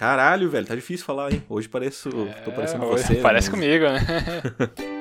Caralho, velho, tá difícil falar, hein? Hoje pareço, é, tô parecendo você. Parece mas... comigo, né?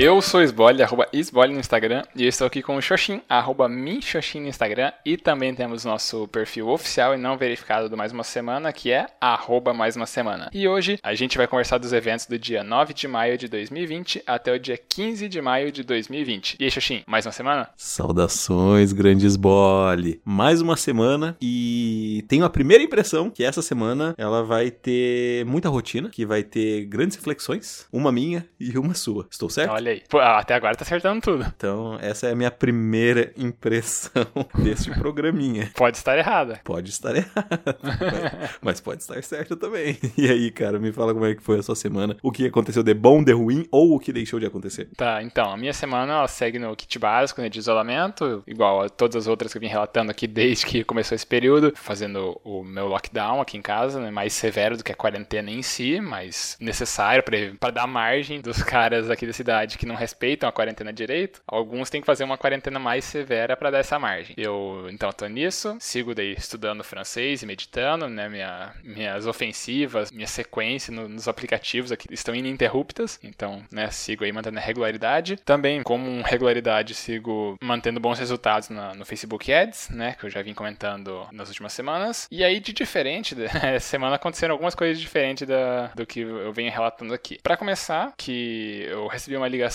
Eu sou Sbole, arroba Sbole no Instagram, e eu estou aqui com o Xoxin, arroba Minxoxin no Instagram, e também temos nosso perfil oficial e não verificado do Mais Uma Semana, que é arroba Mais Uma Semana. E hoje a gente vai conversar dos eventos do dia 9 de maio de 2020 até o dia 15 de maio de 2020. E aí, Xoxin, mais uma semana? Saudações, grande Sbole! Mais uma semana e tenho a primeira impressão que essa semana ela vai ter muita rotina, que vai ter grandes reflexões, uma minha e uma sua. Estou certo? Olha aí. Pô, até agora tá acertando tudo. Então, essa é a minha primeira impressão desse programinha. Pode estar errada. Pode estar errada. mas, mas, pode estar certo também. E aí, cara, me fala como é que foi a sua semana. O que aconteceu de bom, de ruim ou o que deixou de acontecer? Tá, então, a minha semana ela segue no kit básico né, de isolamento, igual a todas as outras que eu vim relatando aqui desde que começou esse período, fazendo o meu lockdown aqui em casa, né, mais severo do que a quarentena em si, mas necessário para dar margem dos caras aqui da cidade que não respeitam a quarentena direito, alguns têm que fazer uma quarentena mais severa para dar essa margem. Eu, então, tô nisso, sigo daí estudando francês e meditando, né, minha, minhas ofensivas, minha sequência no, nos aplicativos aqui estão ininterruptas, então, né, sigo aí mantendo a regularidade. Também, como regularidade, sigo mantendo bons resultados na, no Facebook Ads, né, que eu já vim comentando nas últimas semanas. E aí, de diferente, essa semana aconteceram algumas coisas diferentes da, do que eu venho relatando aqui. Para começar, que eu recebi uma ligação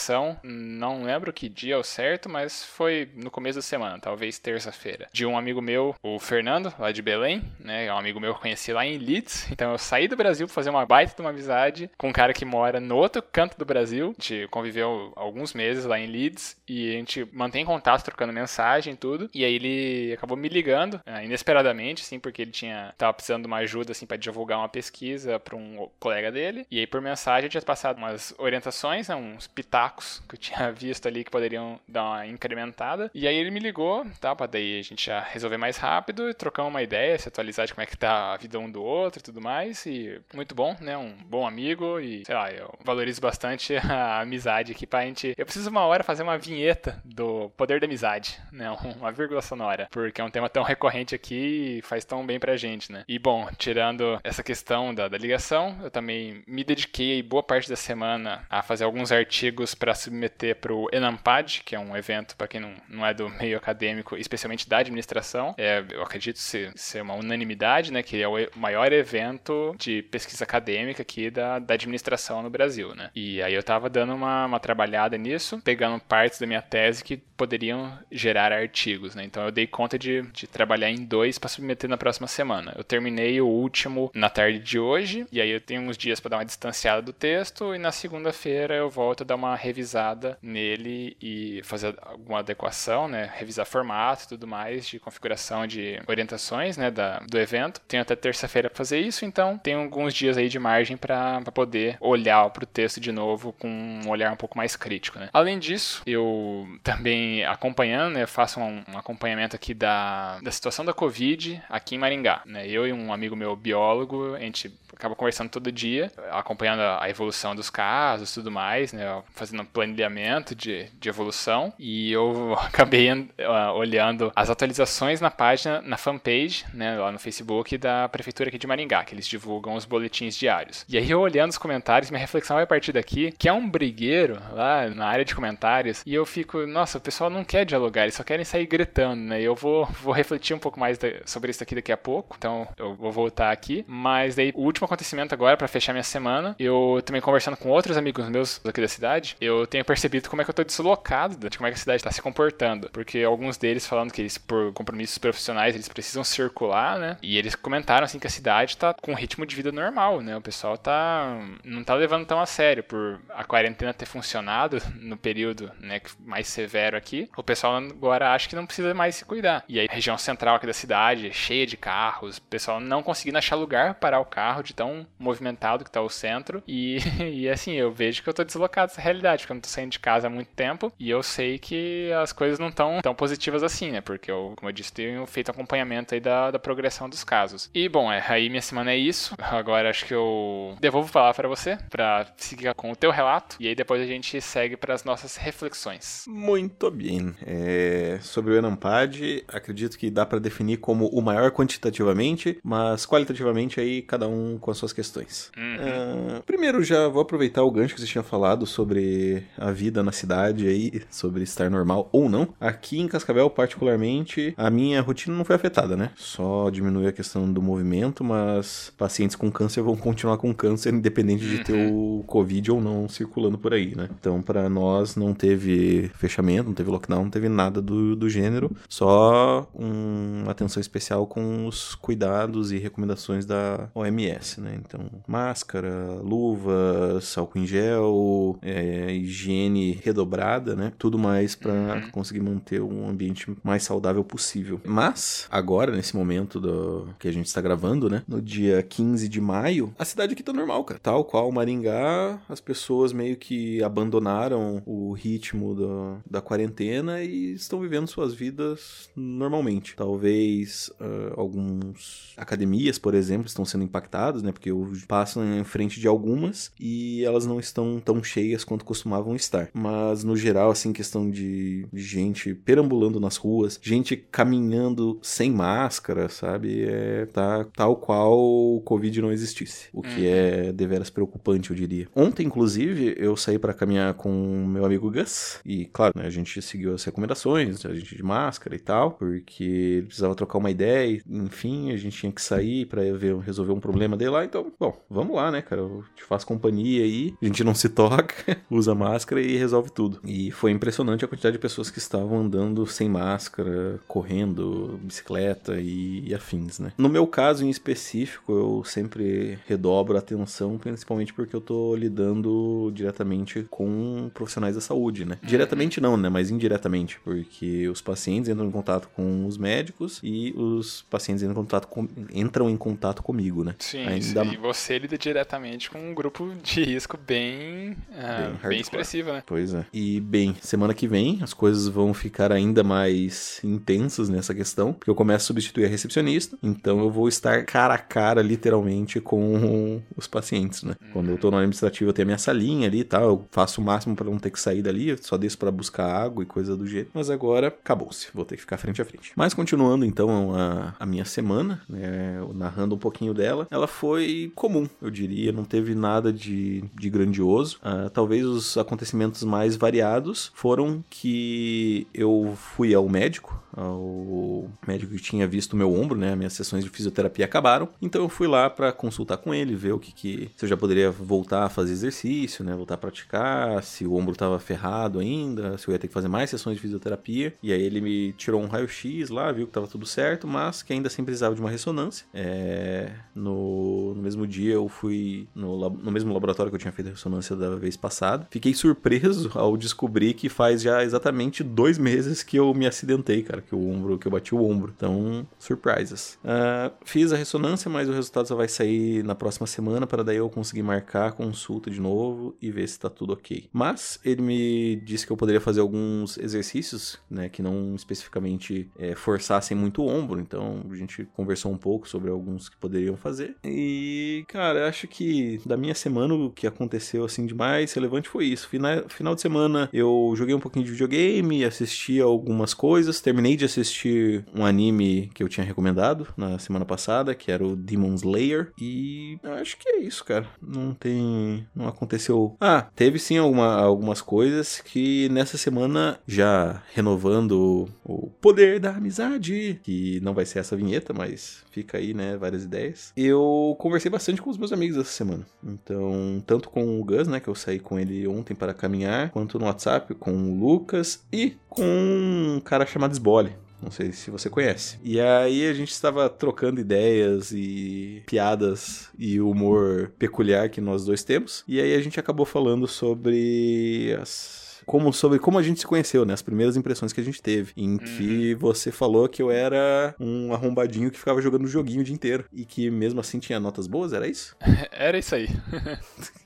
não lembro que dia ao certo, mas foi no começo da semana, talvez terça-feira, de um amigo meu, o Fernando, lá de Belém, né? É um amigo meu que eu conheci lá em Leeds. Então eu saí do Brasil pra fazer uma baita de uma amizade com um cara que mora no outro canto do Brasil. A gente conviveu alguns meses lá em Leeds e a gente mantém contato, trocando mensagem e tudo. E aí ele acabou me ligando, né, inesperadamente, assim, porque ele tinha tava precisando de uma ajuda, assim, para divulgar uma pesquisa para um colega dele. E aí por mensagem eu tinha passado umas orientações, né, uns pitacos que eu tinha visto ali que poderiam dar uma incrementada. E aí ele me ligou, tá? Pra daí a gente já resolver mais rápido e trocar uma ideia, se atualizar de como é que tá a vida um do outro e tudo mais. E muito bom, né? Um bom amigo e, sei lá, eu valorizo bastante a amizade aqui pra gente. Eu preciso uma hora fazer uma vinheta do poder da amizade, né? Uma vírgula sonora, porque é um tema tão recorrente aqui e faz tão bem pra gente, né? E bom, tirando essa questão da, da ligação, eu também me dediquei boa parte da semana a fazer alguns artigos para submeter para o Enampad, que é um evento para quem não, não é do meio acadêmico, especialmente da administração. É, eu acredito ser, ser uma unanimidade, né, que é o maior evento de pesquisa acadêmica aqui da, da administração no Brasil, né. E aí eu estava dando uma, uma trabalhada nisso, pegando partes da minha tese que poderiam gerar artigos, né. Então eu dei conta de, de trabalhar em dois para submeter na próxima semana. Eu terminei o último na tarde de hoje, e aí eu tenho uns dias para dar uma distanciada do texto, e na segunda-feira eu volto a dar uma revisada nele e fazer alguma adequação, né? Revisar formato e tudo mais de configuração de orientações, né? Da, do evento. Tenho até terça-feira para fazer isso, então tenho alguns dias aí de margem para poder olhar para o texto de novo com um olhar um pouco mais crítico, né? Além disso, eu também acompanhando, né? Faço um, um acompanhamento aqui da, da situação da Covid aqui em Maringá, né? Eu e um amigo meu biólogo, a gente acaba conversando todo dia, acompanhando a evolução dos casos tudo mais, né? Fazendo um planejamento de, de evolução. E eu acabei uh, olhando as atualizações na página, na fanpage, né? Lá no Facebook da Prefeitura aqui de Maringá, que eles divulgam os boletins diários. E aí eu olhando os comentários, minha reflexão vai partir daqui, que é um brigueiro lá na área de comentários, e eu fico, nossa, o pessoal não quer dialogar, eles só querem sair gritando, né? Eu vou, vou refletir um pouco mais sobre isso aqui daqui a pouco, então eu vou voltar aqui. Mas daí, o último acontecimento agora, para fechar minha semana, eu também conversando com outros amigos meus aqui da cidade, eu tenho percebido como é que eu tô deslocado de como é que a cidade tá se comportando. Porque alguns deles falando que eles, por compromissos profissionais, eles precisam circular, né? E eles comentaram, assim, que a cidade tá com um ritmo de vida normal, né? O pessoal tá... não tá levando tão a sério por a quarentena ter funcionado no período, né, mais severo aqui. O pessoal agora acha que não precisa mais se cuidar. E aí, a região central aqui da cidade, cheia de carros, o pessoal não conseguindo achar lugar para parar o carro de tão movimentado que tá o centro. E, e assim, eu vejo que eu tô deslocado dessa realidade realidade, porque eu não tô saindo de casa há muito tempo e eu sei que as coisas não estão tão positivas assim, né? Porque eu, como eu disse, tenho feito acompanhamento aí da, da progressão dos casos. E bom, é, aí minha semana é isso. Agora acho que eu devolvo a palavra para você, para seguir com o teu relato e aí depois a gente segue para as nossas reflexões. Muito bem. É, sobre o Enampad, acredito que dá para definir como o maior quantitativamente, mas qualitativamente aí cada um com as suas questões. Uhum. Uh, primeiro, já vou aproveitar o gancho que você tinha falado sobre a vida na cidade aí, sobre estar normal ou não. Aqui em Cascavel, particularmente, a minha rotina não foi afetada, né? Só diminuiu a questão do movimento, mas pacientes com câncer vão continuar com câncer, independente de ter uhum. o Covid ou não circulando por aí, né? Então, para nós, não teve fechamento, não teve lockdown, não teve nada do, do gênero, só uma atenção especial com os cuidados e recomendações da OMS, né? Então, máscara, luvas, álcool em gel, é, higiene redobrada, né? Tudo mais para uhum. conseguir manter um ambiente mais saudável possível. Mas, agora, nesse momento do, que a gente está gravando, né? No dia 15 de maio, a cidade aqui tá normal, cara. Tal qual Maringá, as pessoas meio que abandonaram o ritmo da, da quarentena e estão vivendo suas vidas normalmente. Talvez uh, alguns academias, por exemplo, estão sendo impactadas, né? Porque eu passo em frente de algumas e elas não estão tão cheias quanto costumavam estar. Mas no geral, assim, questão de, gente perambulando nas ruas, gente caminhando sem máscara, sabe? É tá tal qual o Covid não existisse. O que uhum. é deveras preocupante, eu diria. Ontem, inclusive, eu saí para caminhar com meu amigo Gus e, claro, né, a gente seguiu as recomendações, a gente de máscara e tal, porque ele precisava trocar uma ideia, enfim, a gente tinha que sair para resolver um problema dele lá, então, bom, vamos lá, né, cara, eu te faço companhia aí, a gente não se toca, usa máscara e resolve tudo. E foi impressionante a quantidade de pessoas que estavam andando sem máscara, correndo, bicicleta e, e afins, né. No meu caso em específico, eu sempre redobro a atenção, principalmente porque eu tô lidando diretamente com profissionais da saúde, né. Diretamente não, né, mas indiretamente, porque os pacientes entram em contato com os médicos e os pacientes entram em contato, com, entram em contato comigo, né. Sim, Ainda... sim. E você lida diretamente com um grupo de risco bem, uh, bem, bem expressivo, né? Pois é. E, bem, semana que vem as coisas vão ficar ainda mais intensas nessa questão, porque eu começo a substituir a recepcionista, então eu vou estar cara a cara, literalmente, com os pacientes, né? Uhum. Quando eu tô no administrativo, eu tenho a minha salinha ali e tal, eu faço o máximo para não ter que sair dali, só desço para buscar água e coisa do jeito, mas agora acabou-se, vou ter que ficar frente a frente. Mas continuando então a, a minha semana, né, narrando um pouquinho dela, ela foi comum, eu diria, não teve nada de, de grandioso. Uh, talvez os acontecimentos mais variados foram que eu fui ao médico, ao médico que tinha visto o meu ombro, né? Minhas sessões de fisioterapia acabaram. Então eu fui lá para consultar com ele, ver o que, que se eu já poderia voltar a fazer exercício, né? Voltar a praticar, se o ombro estava ferrado ainda, se eu ia ter que fazer mais sessões de fisioterapia. E aí ele me tirou um raio-x lá, viu que estava tudo certo, mas que ainda assim precisava de uma ressonância. É... No... no mesmo dia eu fui no, no mesmo laboratório que eu tinha feito a ressonância da vez passada. Fiquei surpreso ao descobrir que faz já exatamente dois meses que eu me acidentei, cara que o ombro, que eu bati o ombro. Então, surprises. Uh, fiz a ressonância, mas o resultado só vai sair na próxima semana para daí eu conseguir marcar a consulta de novo e ver se tá tudo ok. Mas ele me disse que eu poderia fazer alguns exercícios, né, que não especificamente é, forçassem muito o ombro. Então, a gente conversou um pouco sobre alguns que poderiam fazer. E, cara, acho que da minha semana o que aconteceu assim de mais relevante foi isso. Final, final de semana eu joguei um pouquinho de videogame, assisti algumas coisas, terminei terminei de assistir um anime que eu tinha recomendado na semana passada, que era o Demon Slayer. E acho que é isso, cara. Não tem. Não aconteceu. Ah, teve sim alguma, algumas coisas que nessa semana, já renovando o poder da amizade, que não vai ser essa vinheta, mas fica aí, né? Várias ideias. Eu conversei bastante com os meus amigos essa semana. Então, tanto com o Gus, né? Que eu saí com ele ontem para caminhar, quanto no WhatsApp com o Lucas e com um cara chamado Sbole. Não sei se você conhece. E aí a gente estava trocando ideias e piadas e humor peculiar que nós dois temos. E aí a gente acabou falando sobre as como sobre como a gente se conheceu, né? As primeiras impressões que a gente teve. Em que uhum. você falou que eu era um arrombadinho que ficava jogando joguinho o dia inteiro. E que mesmo assim tinha notas boas, era isso? era isso aí.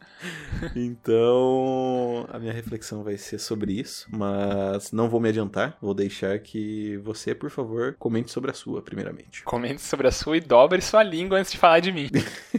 Então, a minha reflexão vai ser sobre isso, mas não vou me adiantar. Vou deixar que você, por favor, comente sobre a sua, primeiramente. Comente sobre a sua e dobre sua língua antes de falar de mim.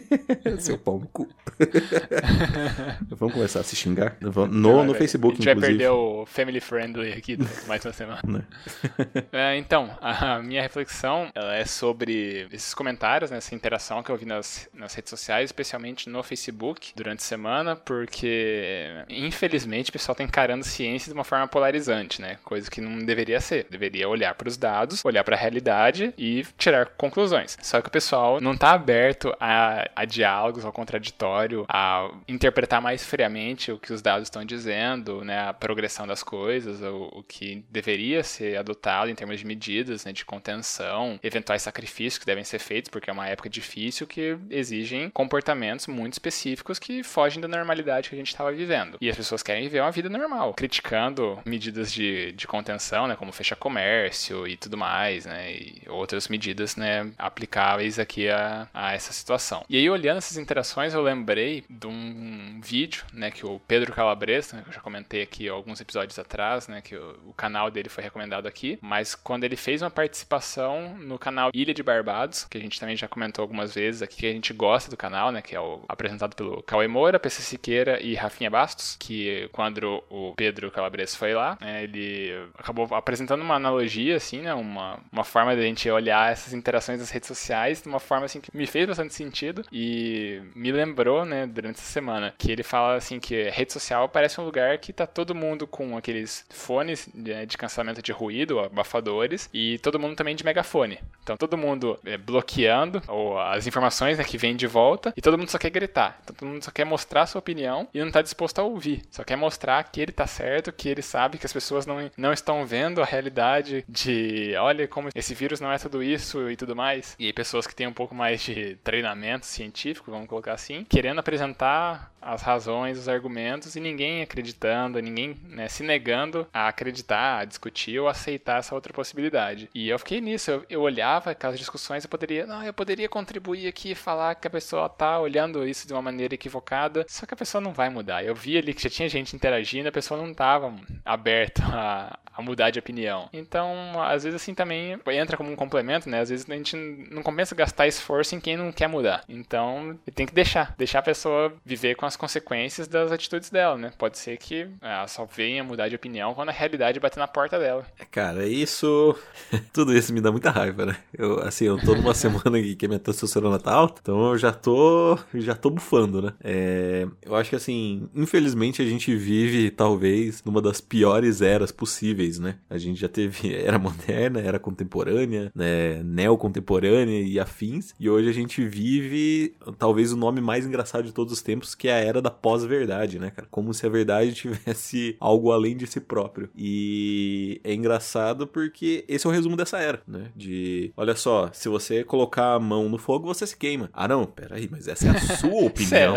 Seu pau no cu. Vamos começar a se xingar? No, no Facebook, A gente vai perder o family friendly aqui mais uma semana. Né? é, então, a minha reflexão ela é sobre esses comentários, né, essa interação que eu vi nas, nas redes sociais, especialmente no Facebook, durante a semana, porque, infelizmente, o pessoal está encarando ciência de uma forma polarizante, né? Coisa que não deveria ser. Deveria olhar para os dados, olhar para a realidade e tirar conclusões. Só que o pessoal não está aberto a, a diálogos, ao contraditório, a interpretar mais friamente o que os dados estão dizendo, né? A progressão das coisas, o, o que deveria ser adotado em termos de medidas, né? De contenção, eventuais sacrifícios que devem ser feitos, porque é uma época difícil que exigem comportamentos muito específicos que fogem da normalidade que a gente estava vivendo. E as pessoas querem viver uma vida normal, criticando medidas de, de contenção, né? Como fechar comércio e tudo mais, né? E outras medidas, né? Aplicáveis aqui a, a essa situação. E aí, olhando essas interações, eu lembrei de um vídeo, né? Que o Pedro Calabres, né, que eu já comentei aqui alguns episódios atrás, né? Que o, o canal dele foi recomendado aqui. Mas quando ele fez uma participação no canal Ilha de Barbados, que a gente também já comentou algumas vezes aqui, que a gente gosta do canal, né? Que é o apresentado pelo Cauê Moura, PC Siqueira e Rafinha Bastos, que quando o Pedro Calabres foi lá, né, ele acabou apresentando uma analogia, assim, né? Uma, uma forma de a gente olhar essas interações nas redes sociais de uma forma, assim, que me fez bastante sentido e me lembrou, né, durante essa semana, que ele fala, assim, que rede social parece um lugar que tá todo mundo com aqueles fones de, de cancelamento de ruído, abafadores, e todo mundo também de megafone. Então todo mundo é, bloqueando ou as informações né, que vêm de volta e todo mundo só quer gritar. Então, todo mundo só quer mostrar sua opinião e não tá disposto a ouvir. Só quer mostrar que ele tá certo, que ele sabe que as pessoas não, não estão vendo a realidade de olha como esse vírus não é tudo isso e tudo mais. E pessoas que têm um pouco mais de treinamento científico, vamos colocar assim, querendo apresentar as razões, os argumentos e ninguém acreditando, ninguém né, se negando a acreditar, a discutir ou aceitar essa outra possibilidade. E eu fiquei nisso, eu, eu olhava aquelas discussões, eu poderia, não, eu poderia contribuir aqui, falar que a pessoa tá olhando isso de uma maneira equivocada, só que a pessoa não vai mudar. Eu vi ali que já tinha gente interagindo, a pessoa não tava aberta a, a mudar de opinião. Então, às vezes assim também entra como um complemento, né? Às vezes a gente não compensa gastar esforço em quem não quer mudar. Então, tem que deixar, deixar a pessoa viver com as consequências das atitudes dela, né? Pode ser que ela só venha mudar de opinião quando a realidade bater na porta dela. É, cara, isso. Tudo isso me dá muita raiva, né? Eu, assim, eu tô numa semana que a minha testosterona tá alta, então eu já tô. Já tô bufando, né? É, eu acho que, assim, infelizmente a gente vive, talvez, numa das piores eras possíveis, né? A gente já teve era moderna, era contemporânea, né? Neocontemporânea e afins, e hoje a gente vive, talvez, o nome mais engraçado de todos os tempos, que é a era da pós-verdade, né, cara? Como se a verdade tivesse algo além de si próprio. E é engraçado porque esse é o resumo dessa era, né? De, olha só, se você colocar a mão no fogo, você se queima. Ah, não, peraí, mas essa é a sua opinião.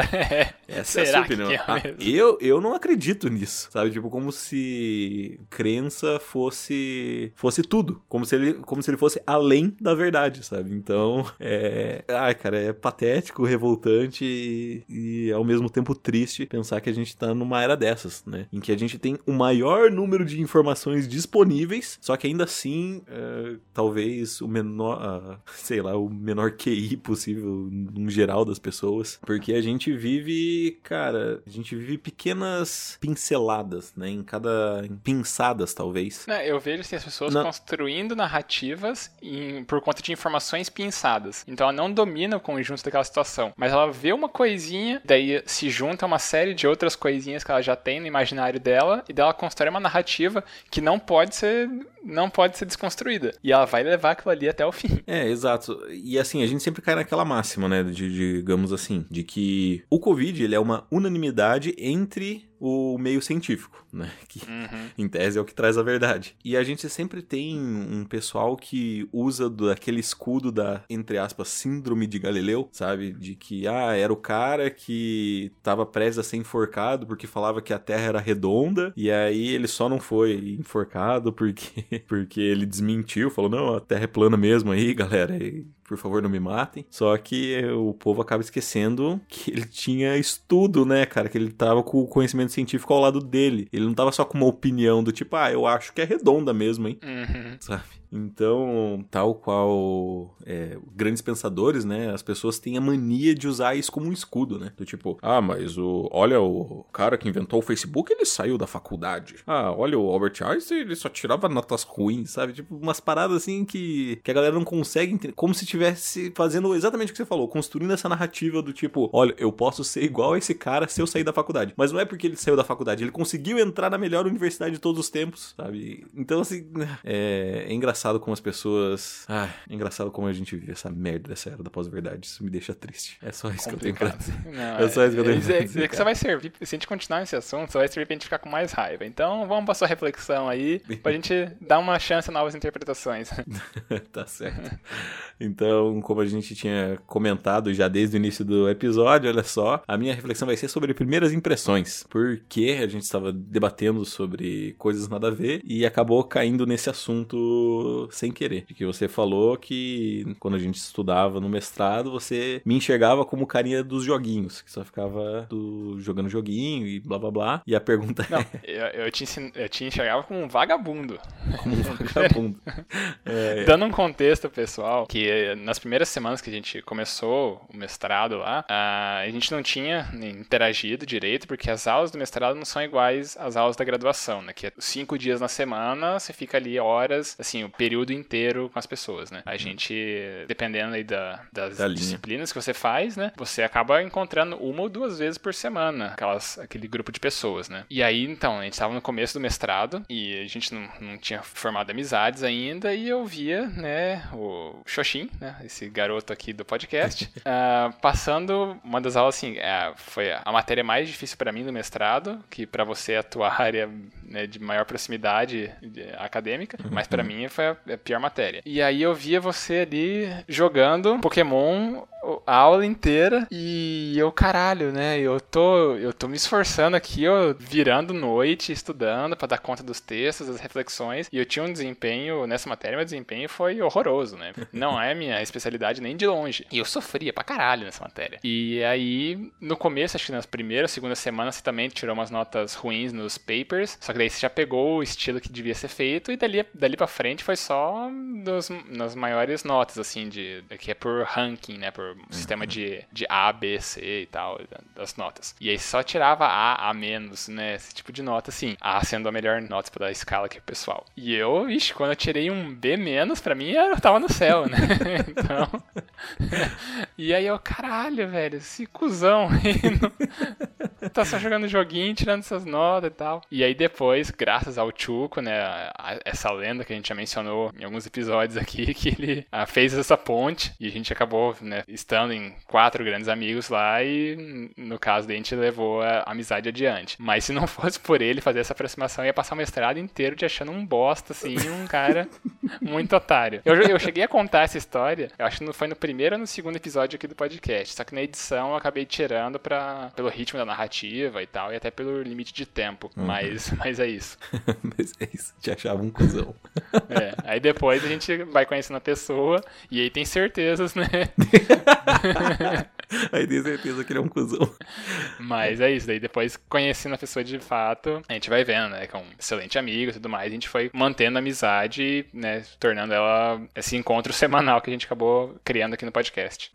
Essa Será é a sua opinião. É ah, eu, eu não acredito nisso, sabe? Tipo, como se crença fosse fosse tudo. Como se ele, como se ele fosse além da verdade, sabe? Então, é... Ai, cara, é patético, revoltante e, e ao mesmo tempo triste pensar que a gente tá numa era dessas, né? Em que a gente tem o maior número de informações disponíveis, só que ainda assim, é, talvez o menor, sei lá, o menor QI possível no geral das pessoas, porque a gente vive, cara, a gente vive pequenas pinceladas, né? Em cada. Em pinçadas, talvez. É, eu vejo assim, as pessoas não. construindo narrativas em, por conta de informações pinçadas. Então ela não domina o conjunto daquela situação, mas ela vê uma coisinha, daí se junta uma série de outras coisinhas que ela já tem no imaginário dela e dela constrói uma narrativa que não pode ser não pode ser desconstruída. E ela vai levar aquilo ali até o fim. É, exato. E assim, a gente sempre cai naquela máxima, né, de, digamos assim, de que o Covid, ele é uma unanimidade entre o meio científico, né? Que Uhum. em tese é o que traz a verdade. E a gente sempre tem um pessoal que usa do, aquele escudo da, entre aspas, síndrome de Galileu, sabe? De que, ah, era o cara que tava prestes a ser enforcado porque falava que a Terra era redonda, e aí ele só não foi enforcado porque, porque ele desmentiu, falou, não, a Terra é plana mesmo aí, galera, e por favor não me matem. Só que o povo acaba esquecendo que ele tinha estudo, né, cara? Que ele tava com o conhecimento científico ao lado dele. Ele não tava só com uma opinião do tipo, ah, eu acho que é redonda mesmo, hein? Uhum. Sabe? Então, tal qual é, grandes pensadores, né? As pessoas têm a mania de usar isso como um escudo, né? Do tipo, ah, mas o. Olha, o cara que inventou o Facebook, ele saiu da faculdade. Ah, olha, o Albert Einstein, ele só tirava notas ruins, sabe? Tipo, umas paradas assim que, que a galera não consegue entender. Como se estivesse fazendo exatamente o que você falou, construindo essa narrativa do tipo, olha, eu posso ser igual a esse cara se eu sair da faculdade. Mas não é porque ele saiu da faculdade, ele conseguiu entrar na melhor universidade de todos os tempos, sabe? Então, assim, é, é engraçado como as pessoas. Ah, é engraçado como a gente vive essa merda dessa era da pós-verdade. Isso me deixa triste. É só isso que eu tenho pra dizer. Não, É só isso que eu tenho é, pra é, dizer, é que só vai servir, se a gente continuar nesse assunto, só vai servir pra gente ficar com mais raiva. Então vamos pra sua reflexão aí, pra gente dar uma chance a novas interpretações. tá certo. Então, como a gente tinha comentado já desde o início do episódio, olha só, a minha reflexão vai ser sobre primeiras impressões. Porque a gente estava debatendo sobre coisas nada a ver e acabou caindo nesse assunto sem querer. De que você falou que quando a gente estudava no mestrado, você me enxergava como carinha dos joguinhos, que só ficava do- jogando joguinho e blá blá blá. E a pergunta Não, eu, eu, te, ensin- eu te enxergava como um vagabundo. é como um vagabundo. É, Dando um contexto, pessoal, que nas primeiras semanas que a gente começou o mestrado lá, ah, a gente não tinha interagido direito, porque as aulas do mestrado não são iguais às aulas da graduação, né? Que é cinco dias na semana, você fica ali horas, assim, o período inteiro com as pessoas, né? A gente, dependendo aí da, das Da linha. disciplinas que você faz, né? Você acaba encontrando uma ou duas vezes por semana aquelas, aquele grupo de pessoas, né? E aí, então, a gente estava no começo do mestrado e a gente não, não tinha formado amizades ainda e eu via, né, o Xoxin, né, esse garoto aqui do podcast, ah, passando uma das aulas, assim, é, foi a matéria mais difícil para mim do mestrado, que para você é a tua área né, de maior proximidade de- acadêmica, mas para mim foi a, a pior matéria. E aí eu via você ali jogando Pokémon a aula inteira e eu, caralho, né? Eu tô, eu tô me esforçando aqui, ó, virando noite, estudando pra dar conta dos textos, das reflexões, e eu tinha um desempenho nessa matéria, meu desempenho foi horroroso, né? Não é minha especialidade nem de longe. E eu sofria pra caralho nessa matéria. E aí, no começo, acho que nas primeiras, segunda semana, você também tirou umas notas ruins nos papers, só que daí você já pegou o estilo que devia ser feito, e dali, dali pra frente foi só nos, nas maiores notas, assim, de que é por ranking, né? Por sistema de, de A, B, C e tal, das notas. E aí só tirava A, A menos, né? Esse tipo de nota, assim. A sendo a melhor nota pra escala aqui pro pessoal. E eu, ixi, quando eu tirei um B menos, pra mim eu tava no céu, né? então. e aí eu, caralho, velho, esse cuzão tá só jogando joguinho, tirando essas notas e tal. E aí depois, graças ao Chuco, né, a- essa lenda que a gente já mencionou em alguns episódios aqui, que ele ah, fez essa ponte e a gente acabou, né, estando em quatro grandes amigos lá e no caso dele a gente levou a amizade adiante. Mas se não fosse por ele fazer essa aproximação, ia passar o mestrado inteiro te achando um bosta, assim, um cara muito otário. Eu, eu cheguei a contar essa história, eu acho que foi no primeiro ou no segundo episódio aqui do podcast, só que na edição eu acabei tirando pra, pelo ritmo da narrativa e tal, e até pelo limite de tempo. Mas, mas é isso. Mas é isso, te achava um cuzão. É, aí depois a gente vai conhecendo a pessoa e aí tem certezas, né? Aí tenho certeza que ele é um cuzão. Mas é isso, daí depois conhecendo a pessoa de fato, a gente vai vendo, né? Que é um excelente amigo e tudo mais, a gente foi mantendo a amizade, né? Tornando ela esse encontro semanal que a gente acabou criando aqui no podcast.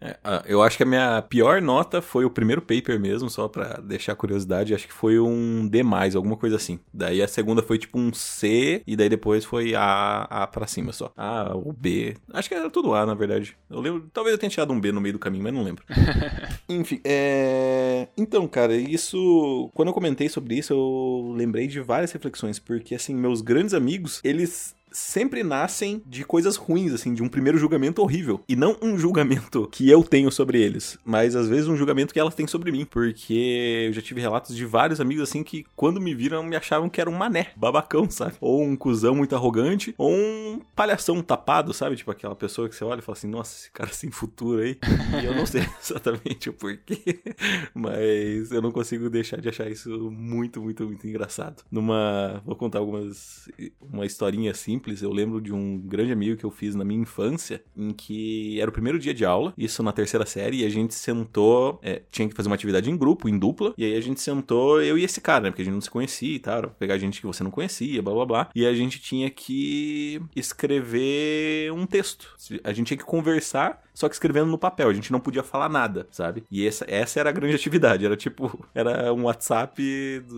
É, ah, eu acho que a minha pior nota foi o primeiro paper mesmo, só pra deixar curiosidade. Acho que foi um D, alguma coisa assim. Daí a segunda foi tipo um C, e daí depois foi A, A pra cima só. A, o B. Acho que era tudo A, na verdade. Eu lembro. Talvez eu tenha tirado um B no meio do caminho, mas não lembro. Enfim, é. Então, cara, isso. Quando eu comentei sobre isso, eu lembrei de várias reflexões, porque assim, meus grandes amigos, eles sempre nascem de coisas ruins, assim, de um primeiro julgamento horrível. E não um julgamento que eu tenho sobre eles, mas às vezes um julgamento que elas têm sobre mim. Porque eu já tive relatos de vários amigos, assim, que quando me viram me achavam que era um mané, babacão, sabe? Ou um cuzão muito arrogante, ou um palhação tapado, sabe? Tipo aquela pessoa que você olha e fala assim, nossa, esse cara sem futuro aí. E eu não sei exatamente o porquê, mas eu não consigo deixar de achar isso muito, muito, muito engraçado. Numa. Vou contar algumas. Uma historinha simples. Eu lembro de um grande amigo que eu fiz na minha infância, em que era o primeiro dia de aula, isso na terceira série, e a gente sentou. É, tinha que fazer uma atividade em grupo, em dupla, e aí a gente sentou, eu e esse cara, né? Porque a gente não se conhecia e tal, pegar gente que você não conhecia, blá blá blá. E a gente tinha que escrever um texto. A gente tinha que conversar só que escrevendo no papel. A gente não podia falar nada, sabe? E essa, essa era a grande atividade. Era tipo, era um WhatsApp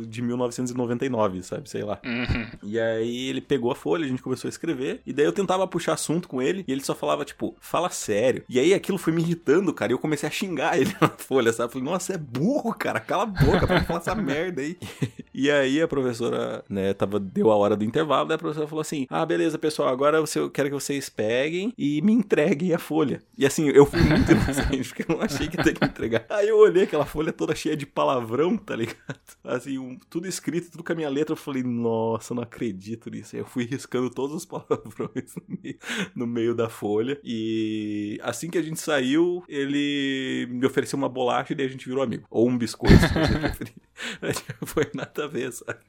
de 1999, sabe? Sei lá. Uhum. E aí ele pegou a folha, a gente começou a escrever. E daí eu tentava puxar assunto com ele. E ele só falava, tipo, fala sério. E aí aquilo foi me irritando, cara. E eu comecei a xingar ele na folha, sabe? Falei, nossa, é burro, cara. Cala a boca pra falar essa merda aí. E aí a professora, né, tava, deu a hora do intervalo. Daí a professora falou assim: Ah, beleza, pessoal, agora eu quero que vocês peguem e me entreguem a folha. E assim, eu fui muito inocente, porque eu não achei que ia ter que entregar. Aí eu olhei aquela folha toda cheia de palavrão, tá ligado? Assim, um- tudo escrito, tudo com a minha letra. Eu falei, nossa, eu não acredito nisso. Aí eu fui riscando todos os palavrões no meio, no meio da folha. E assim que a gente saiu, ele me ofereceu uma bolacha e daí a gente virou amigo. Ou um biscoito, se você preferir. Foi nada a ver, sabe?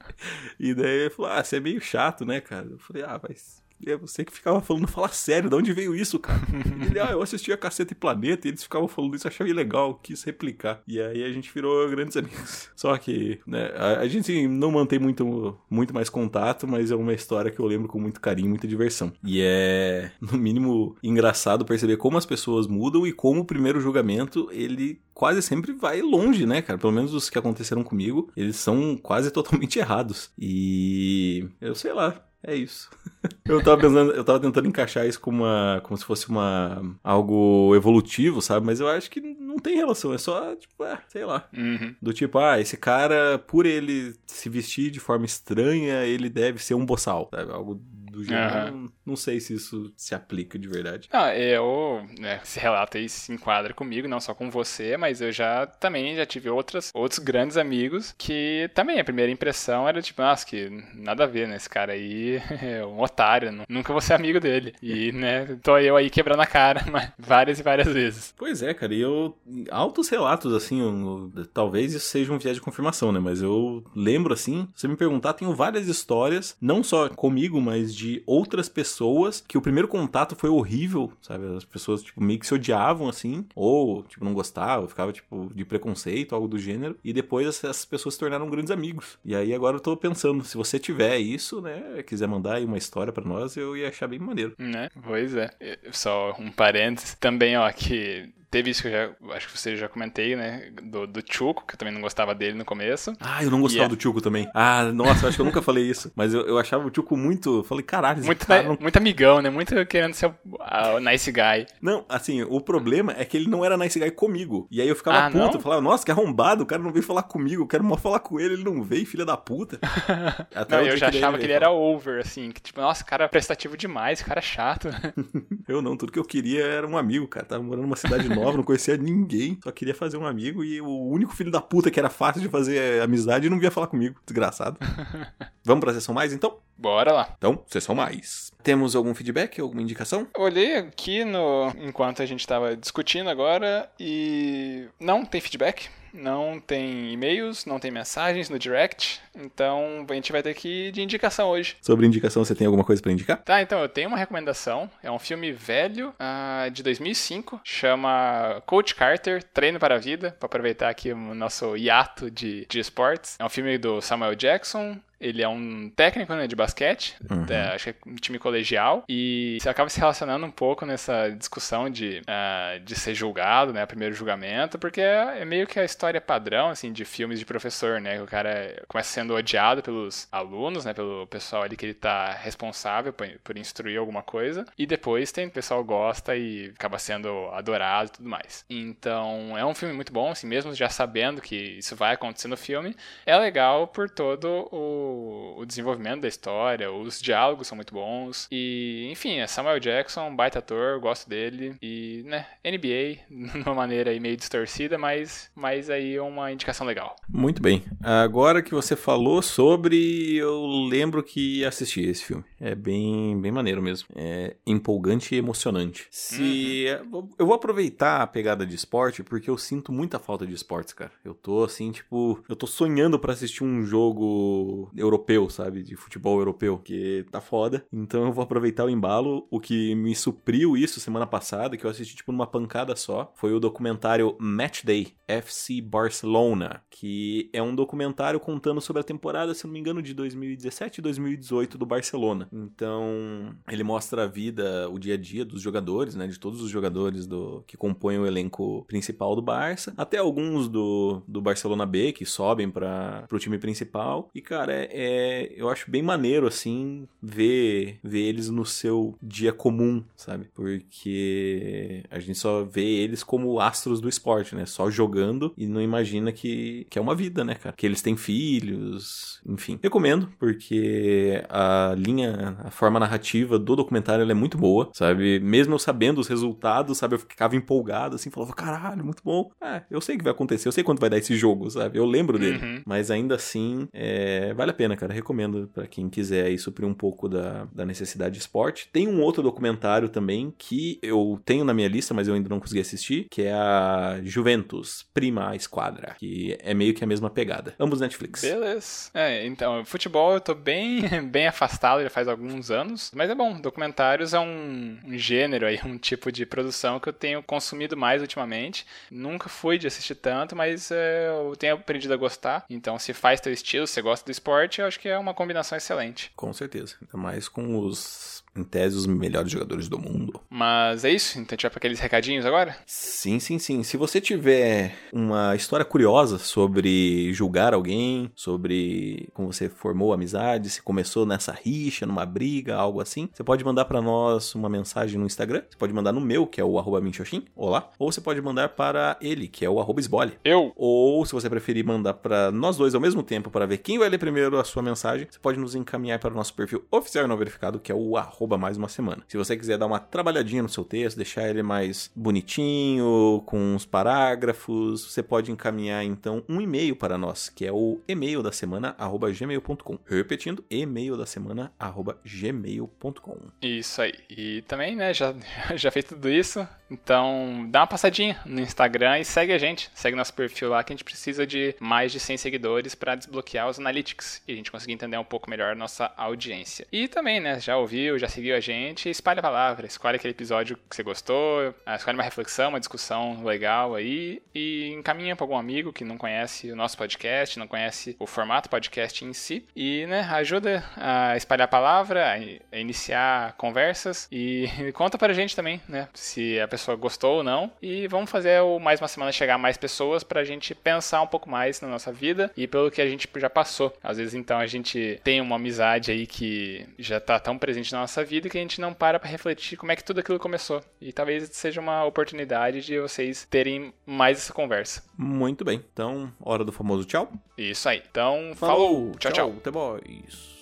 E daí ele falou, ah, você é meio chato, né, cara? Eu falei, ah, mas é você que ficava falando, fala sério, de onde veio isso, cara? E ele, ah, eu assistia Caceta e Planeta e eles ficavam falando isso, achava legal, quis replicar. E aí a gente virou grandes amigos. Só que, né, a, a gente não mantém muito, muito mais contato, mas é uma história que eu lembro com muito carinho, muita diversão. E é, no mínimo, engraçado perceber como as pessoas mudam e como o primeiro julgamento, ele quase sempre vai longe, né, cara? Pelo menos os que aconteceram comigo, eles são quase totalmente errados. E eu sei lá, é isso. Eu tava pensando, eu tava tentando encaixar isso como uma, como se fosse uma algo evolutivo, sabe? Mas eu acho que não tem relação, é só tipo, é, sei lá. Uhum. Do tipo, ah, esse cara, por ele se vestir de forma estranha, ele deve ser um boçal, sabe? Algo do gênero. Aham. Não, não sei se isso se aplica de verdade. Não, eu, né, esse relato aí se enquadra comigo, não só com você, mas eu já também já tive outras, outros grandes amigos que também a primeira impressão era tipo, nossa, que nada a ver, né? Esse cara aí é um otário, nu- nunca vou ser amigo dele. E, né, tô eu aí quebrando a cara várias e várias vezes. Pois é, cara, e eu. Altos relatos, assim, eu- talvez isso seja um viés de confirmação, né? Mas eu lembro, assim, se você me perguntar, tenho várias histórias, não só comigo, mas de outras pessoas, que o primeiro contato foi horrível, sabe? As pessoas, tipo, meio que se odiavam, assim, ou, tipo, não gostavam, ficava, tipo, de preconceito, algo do gênero, e depois essas pessoas se tornaram grandes amigos. E aí agora eu tô pensando, se você tiver isso, né, quiser mandar aí uma história pra nós, eu ia achar bem maneiro. Né? Pois é. Só um parênteses. Também, ó, que teve isso que eu já, acho que você já comentei, né? Do, do Chuco, que eu também não gostava dele no começo. Ah, eu não gostava Yeah. do Tchuco também. Ah, nossa, eu acho que eu nunca falei isso. Mas eu, eu achava o Tchuco muito. Falei, caralho, Muito, cara né, não... muito amigão, né? Muito querendo ser o, nice guy. não. assim, o problema é que ele não era nice guy comigo. E aí eu ficava Ah, puto. Eu falava, nossa, que arrombado, o cara não veio falar comigo. Eu quero mal falar com ele, ele não veio, filha da puta. Até Não, eu já achava que ele era over, assim. Que tipo, nossa, cara prestativo demais, cara chato. Eu não, tudo que eu queria era um amigo, cara. Tava morando numa cidade nova, não conhecia ninguém. Só queria fazer um amigo. E o único filho da puta que era fácil de fazer é, amizade não vinha falar comigo. Desgraçado. Vamos pra sessão mais, então? Bora lá. Então, sessão mais. Temos algum feedback, alguma indicação? Olhei aqui no enquanto a gente tava discutindo agora e não tem feedback, não tem e-mails, não tem mensagens no direct, então a gente vai ter que ir de indicação hoje. Sobre indicação, você tem alguma coisa pra indicar? Tá, então eu tenho uma recomendação. É um filme velho, ah, de 2005, chama Coach Carter, Treino para a Vida, para aproveitar aqui o nosso hiato de, de esportes. É um filme do Samuel Jackson. Ele é um técnico né, de basquete, Uhum. acho que é um time colegial, e você acaba se relacionando um pouco nessa discussão de, ah, de ser julgado, né, primeiro julgamento, porque é, é meio que a história padrão, assim, de filmes de professor, né, que o cara começa sendo odiado pelos alunos, né, pelo pessoal ali que ele tá responsável por, por instruir alguma coisa, e depois tem o pessoal gosta e acaba sendo adorado e tudo mais. Então, é um filme muito bom, assim, mesmo já sabendo que isso vai acontecer no filme, é legal por todo o o, o desenvolvimento da história, os diálogos são muito bons. E, enfim, é Samuel Jackson, baita ator, gosto dele. E, né, NBA, de uma maneira aí meio distorcida, mas, mas aí é uma indicação legal. Muito bem. Agora que você falou sobre, eu lembro que assisti esse filme. É bem, bem maneiro mesmo. É empolgante e emocionante. Se uhum. eu vou aproveitar a pegada de esporte porque eu sinto muita falta de esportes, cara. Eu tô assim, tipo, eu tô sonhando para assistir um jogo europeu, sabe, de futebol europeu, que tá foda. Então eu vou aproveitar o embalo. O que me supriu isso semana passada, que eu assisti tipo numa pancada só, foi o documentário Match Day FC Barcelona, que é um documentário contando sobre a temporada, se não me engano, de 2017 e 2018 do Barcelona. Então, ele mostra a vida, o dia a dia dos jogadores, né, de todos os jogadores do que compõem o elenco principal do Barça, até alguns do, do Barcelona B que sobem para o time principal. E cara, é, é, eu acho bem maneiro assim ver ver eles no seu dia comum, sabe? Porque a gente só vê eles como astros do esporte, né? Só jogando e não imagina que, que é uma vida, né, cara? Que eles têm filhos, enfim. Recomendo, porque a linha, a forma narrativa do documentário é muito boa, sabe? Mesmo eu sabendo os resultados, sabe? Eu ficava empolgado, assim, falava, caralho, muito bom. É, eu sei o que vai acontecer, eu sei quanto vai dar esse jogo, sabe? Eu lembro dele. Uhum. Mas ainda assim, é, vale a pena, cara. Recomendo para quem quiser aí suprir um pouco da, da necessidade de esporte. Tem um outro documentário também que eu tenho na minha lista, mas eu ainda não consegui assistir, que é a Juventus, Prima Esquadra, que é meio que a mesma pegada. Ambos Netflix. Beleza. É, então, futebol eu tô bem, bem afastado já faz alguns anos, mas é bom. Documentários é um, um gênero aí, um tipo de produção que eu tenho consumido mais ultimamente. Nunca fui de assistir tanto, mas é, eu tenho aprendido a gostar. Então, se faz teu estilo, se gosta do esporte, eu acho que é uma combinação excelente. Com certeza. Ainda mais com os em tese, os melhores jogadores do mundo. Mas é isso? Então a gente vai para aqueles recadinhos agora? Sim, sim, sim. Se você tiver uma história curiosa sobre julgar alguém, sobre como você formou amizade, se começou nessa rixa, numa briga, algo assim, você pode mandar para nós uma mensagem no Instagram. Você pode mandar no meu, que é o arroba minxoxin, olá. Ou você pode mandar para ele, que é o arroba esbole. Eu. Ou, se você preferir mandar para nós dois ao mesmo tempo para ver quem vai ler primeiro a sua mensagem, você pode nos encaminhar para o nosso perfil oficial e não verificado, que é o arroba arroba mais uma semana. Se você quiser dar uma trabalhadinha no seu texto, deixar ele mais bonitinho, com uns parágrafos, você pode encaminhar então um e-mail para nós, que é o e-mail da semana arroba gmail.com. Repetindo, e-mail da semana arroba gmail.com. Isso aí. E também, né, já, já fez tudo isso, então dá uma passadinha no Instagram e segue a gente. Segue nosso perfil lá que a gente precisa de mais de 100 seguidores para desbloquear os analytics e a gente conseguir entender um pouco melhor a nossa audiência. E também, né, já ouviu, já seguiu a gente, espalha a palavra, escolhe aquele episódio que você gostou, ah, escolhe uma reflexão, uma discussão legal aí e encaminha para algum amigo que não conhece o nosso podcast, não conhece o formato podcast em si e, né, ajuda a espalhar a palavra, a iniciar conversas e conta pra gente também, né, se a pessoa gostou ou não e vamos fazer o mais uma semana chegar a mais pessoas pra gente pensar um pouco mais na nossa vida e pelo que a gente já passou. Às vezes então a gente tem uma amizade aí que já tá tão presente na nossa vida que a gente não para para refletir como é que tudo aquilo começou. E talvez seja uma oportunidade de vocês terem mais essa conversa. Muito bem. Então, hora do famoso tchau. Isso aí. Então, falou. falou. Tchau, tchau. Até mais.